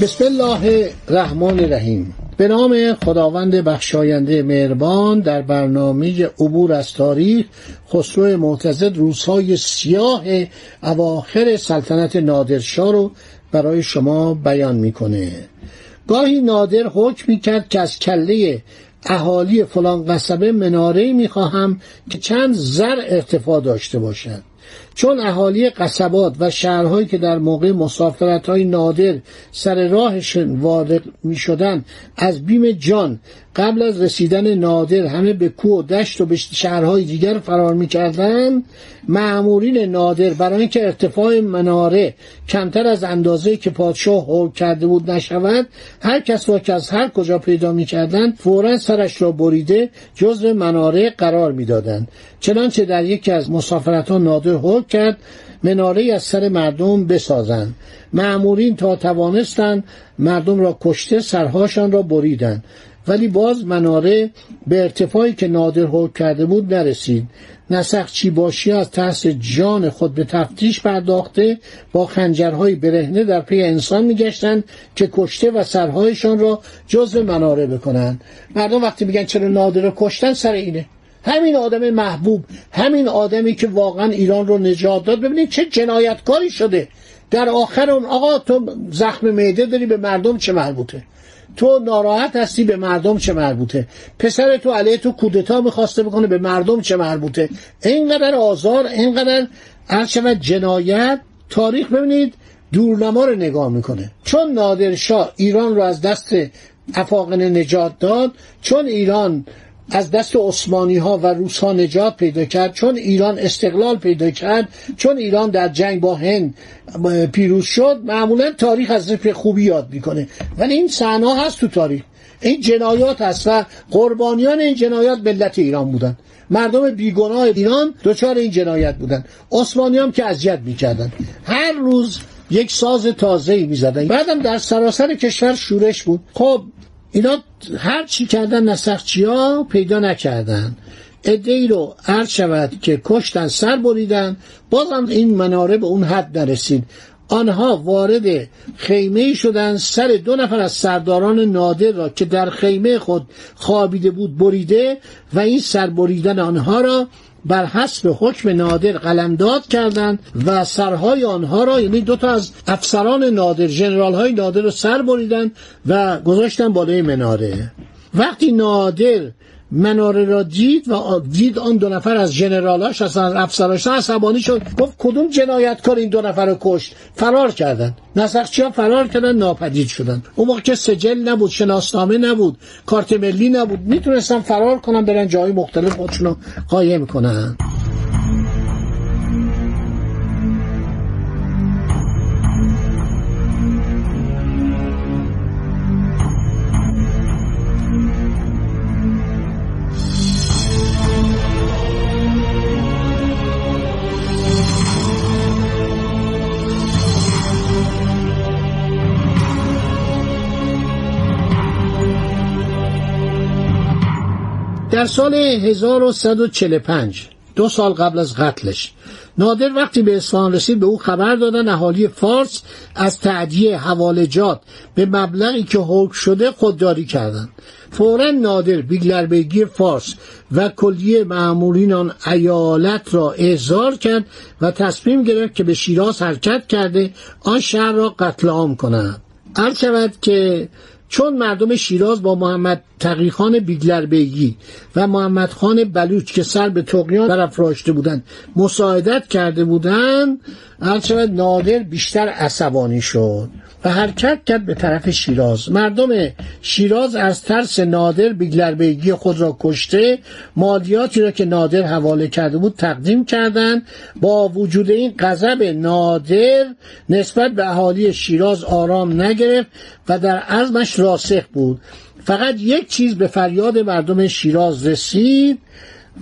بسم الله الرحمن الرحیم. به نام خداوند بخشاینده مهربان در برنامه عبور از تاریخ خسرو معتزد روزهای سیاه اواخر سلطنت نادرشاه رو برای شما بیان می‌کنه. گاهی نادر حکم می‌کرد که از کله اهالی فلان قصبه مناره می‌خواهم که چند زر ارتفاع داشته باشد. چون اهالی قصبات و شهرهایی که در موقع مسافرت های نادر سر راهشون وارد می شدن از بیم جان قبل از رسیدن نادر همه به کوه و دشت و به شهرهای دیگر فرار می‌کردند معمورین نادر برای اینکه ارتفاع مناره کمتر از اندازه که پادشاه حکم کرده بود نشود هر کس را که از هر کجا پیدا می‌کردند فورا سرش را بریده جزو مناره قرار می‌دادند. چنانچه در یکی از مسافرت ها نادر حکم کرد مناره از سر مردم بسازند. معمورین تا توانستند مردم را کشته سرهاشان را بریدند. ولی باز مناره به ارتفاعی که نادر حکم کرده بود نرسید. نسخ باشی از ترس جان خود به تفتیش پرداخته با خنجرهای برهنه در پی انسان میگشتند که کشته و سرهایشان را جزو مناره بکنند. مردم وقتی میگن چرا نادر رو کشتن سر اینه. همین آدم محبوب همین آدمی که واقعا ایران رو نجات داد. ببینید چه جنایتکاری شده. در آخر اون آقا تو زخم معده داری به مردم چه مربوطه؟ تو ناراحت هستی به مردم چه مربوطه؟ پسر تو علیه تو کودتا می‌خواسته بکنه به مردم چه مربوطه؟ اینقدر آزار اینقدر شود جنایت تاریخ ببینید دورنما رو نگاه می‌کنه. چون نادرشاه ایران رو از دست افاقنه نجات داد چون ایران از دست عثمانی ها و روس ها نجات پیدا کرد چون ایران استقلال پیدا کرد چون ایران در جنگ با هند پیروز شد معمولا تاریخ از رفت خوبی یاد می‌کنه. ولی این صحنه هست تو تاریخ. این جنایات هست و قربانیان این جنایات ملت ایران بودن. مردم بیگناه ایران دچار این جنایت بودن. عثمانی هم که اذیت می‌کردن. هر روز یک ساز تازه ای می‌زدن. بعدم در سراسر کشور شورش بود. خب اینا هر چی کردن نسخچی ها پیدا نکردن. ای رو عرض شود که کشتن سر بریدن. بازم این مناره به اون حد نرسید. آنها وارد خیمه شدن سر دو نفر از سرداران نادر را که در خیمه خود خوابیده بود بریده و این سر بریدن آنها را بر حسب حکم نادر قلمداد کردند و سرهای آنها را یعنی دو تا از افسران نادر جنرال های نادر رو سر بریدن و گذاشتن بالای مناره. وقتی نادر مناره را دید و دید آن دو نفر از جنرالاش از افسراش عصبانی شد. گفت کدوم جنایتکار این دو نفر رو کشت؟ فرار کردن نسخچی ها فرار کردن ناپدید شدن اون موقع که سجل نبود شناسنامه نبود کارت ملی نبود. می‌تونستن فرار کنن برن جای مختلف خودشون رو قایم کنن. در سال 1145 دو سال قبل از قتلش نادر وقتی به اصفهان رسید به او خبر دادن اهالی فارس از تعدیه حوالجات به مبلغی که حکم شده خودداری کردند. فورا نادر بیگلربگی فارس و کلیه معمولین آن ایالت را احضار کرد و تصمیم گرفت که به شیراز حرکت کرده آن شهر را قتل عام کند. هر شود که چون مردم شیراز با محمد تقیخان بیگلر بیگی و محمد خان بلوچ که سر به تقیان برافراشته بودند مساعدت کرده بودند هرچند نادر بیشتر عصبانی شد. و حرکت کرد به طرف شیراز. مردم شیراز از ترس نادر بیگلربیگی خود را کشته مالیاتی را که نادر حواله کرده بود تقدیم کردند. با وجود این غضب نادر نسبت به اهالی شیراز آرام نگرفت و در عزمش راسخ بود. فقط یک چیز به فریاد مردم شیراز رسید.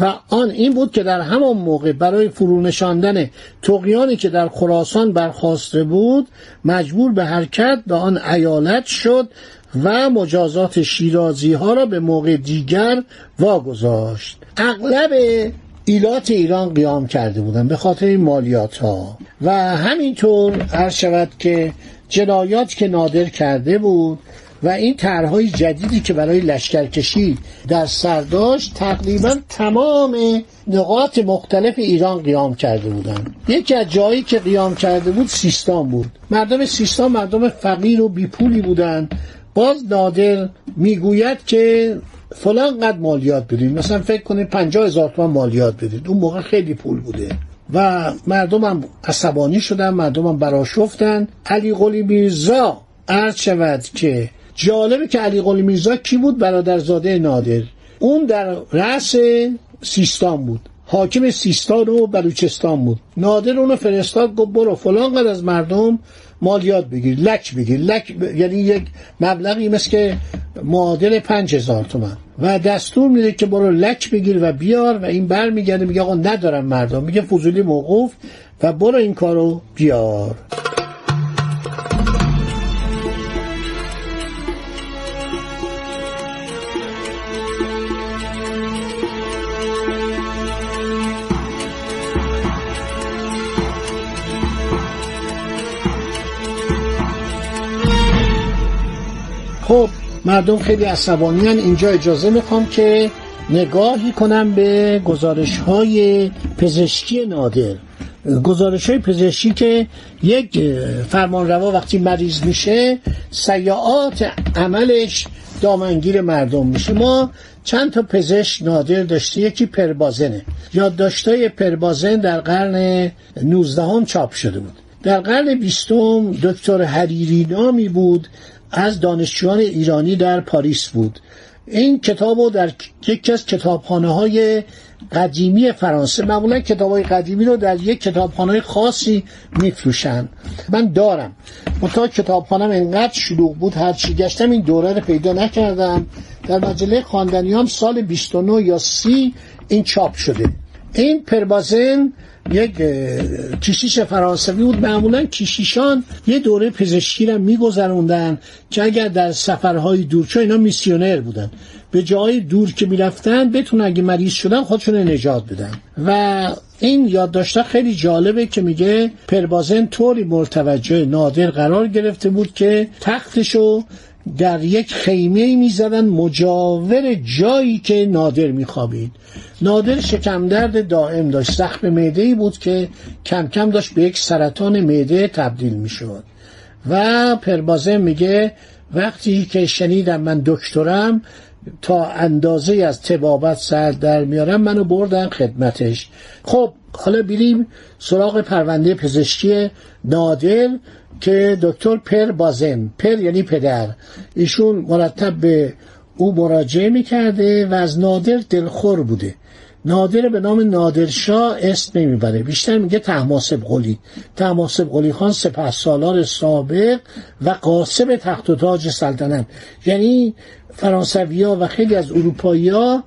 و آن این بود که در همان موقع برای فرونشاندن تقیانی که در خراسان برخواسته بود مجبور به حرکت به آن ایالت شد و مجازات شیرازی ها را به موقع دیگر واگذاشت. اغلب ایلات ایران قیام کرده بودند به خاطر این مالیات ها و همینطور هر شود که جنایات که نادر کرده بود و این طرحهای جدیدی که برای لشکرکشی در سر داشت تقریبا تمام نقاط مختلف ایران قیام کرده بودند یکی از جایی که قیام کرده بود سیستان بود. مردم سیستان مردم فقیر و بیپولی بودند باز نادر می‌گوید که فلان قد مالیات بدید مثلا فکر کنید پنجاه هزار تومان مالیات بدید اون موقع خیلی پول بوده. و مردم هم عصبانی شدن مردم هم براشفتن. علی قلی میرزا عرض شود که جالبه که علی قلی میرزا کی بود؟ برادرزاده نادر. اون در رأس سیستان بود. حاکم سیستان و بلوچستان بود. نادر اونو فرستاد گفت برو فلان قد از مردم مالیات بگیر لک بگیر. لک ب... یعنی یک مبلغی مثل که معادل پنج هزار تومن. و دستور میده که برو لک بگیر و بیار و این بر میگرده میگه آقا ندارم مردم. میگه فضولی موقوف و برو این کارو بیار. مردم خیلی عصبانی اینجا اجازه می‌خوام که نگاهی کنم به گزارش های پزشکی نادر. گزارش های پزشکی که یک فرمانروا وقتی مریض میشه سیاعات عملش دامنگیر مردم میشه. ما چند تا پزشک نادر داشته یکی پربازنه. یادداشتای پربازن در قرن 19 هم چاپ شده بود. در قرن بیستم دکتر حریری نامی بود. از دانشجویان ایرانی در پاریس بود. این کتاب رو در یکی از کتابخانه های قدیمی فرانسه معمولا کتاب های قدیمی رو در یک کتابخانه خاصی میفروشن. من دارم. منتها کتابخانم انقدر شلوغ بود هرچی گشتم این دوره رو پیدا نکردم. در مجله خواندنی هم سال 29 یا 30 این چاپ شده. این پربازن یک کشیش فرانسوی بود. معمولا کشیشان یه دوره پزشکی را میگذروندن که اگر در سفرهای دور چون اینا میسیونر بودن. به جای دور که می‌رفتن بتونن اگه مریض شدن خودشون نجات بدن. و این یادداشت خیلی جالبه که میگه پربازن طوری مرتوجه نادر قرار گرفته بود که تختشو در یک خیمه می‌زدن مجاور جایی که نادر میخوابید. نادر شکم درد دائم داشت. زخم معده ای بود که کم کم داشت به یک سرطان معده تبدیل می‌شد. و پربازه میگه وقتی که شنیدم من دکترم تا اندازه از تبابت سر در میارم منو بردن خدمتش. خب حالا بریم سراغ پرونده پزشکی نادر. که دکتر پر بازن پر یعنی پدر ایشون مرتب به او مراجعه می‌کرده و از نادر دلخور بوده. نادر به نام نادرشاه اسم نمی‌بره بیشتر میگه تحماسب قلی. تحماسب قلی خان سپه سالار سابق و قاسب تخت و تاج سلطنت. یعنی فرانسویا و خیلی از اروپایی ها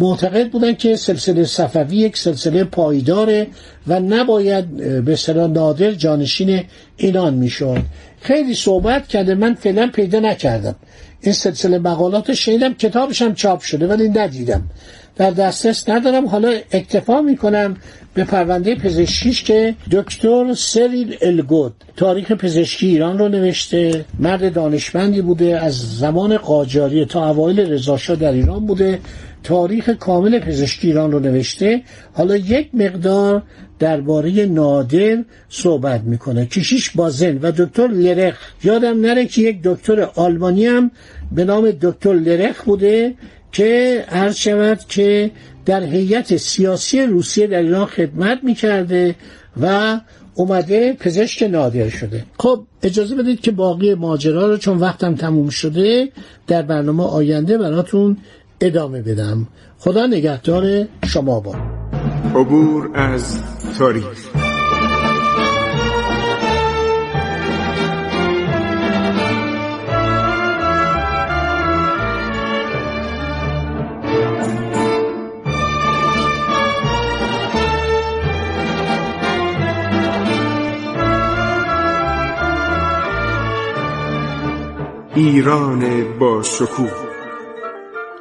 معتقد بودن که سلسله صفوی یک سلسله پایداره و نباید به صلاح نادر جانشین اینان می‌شد. خیلی صحبت کرده من فعلا پیدا نکردم. این سلسله مقالات شنیدم کتابش هم چاپ شده ولی ندیدم. در دسترس ندارم. حالا اکتفا می‌کنم به پرونده پزشکیش که دکتر سریل الگود تاریخ پزشکی ایران رو نوشته. مرد دانشمندی بوده از زمان قاجاری تا اوایل رضاشاه در ایران بوده. تاریخ کامل پزشکی ایران رو نوشته. حالا یک مقدار درباره نادر صحبت می‌کنه. کشیش بازن و دکتر لرخ. یادم نره که یک دکتر آلمانی هم به نام دکتر لرخ بوده که عرض شود که در هیئت سیاسی روسیه در ایران خدمت می‌کرده و اومده پزشک نادر شده. خب اجازه بدید که باقی ماجرا رو چون وقتم تموم شده در برنامه آینده براتون ادامه بدم. خدا نگهدار شما با. عبور از تاریخ. ایران با شکوه.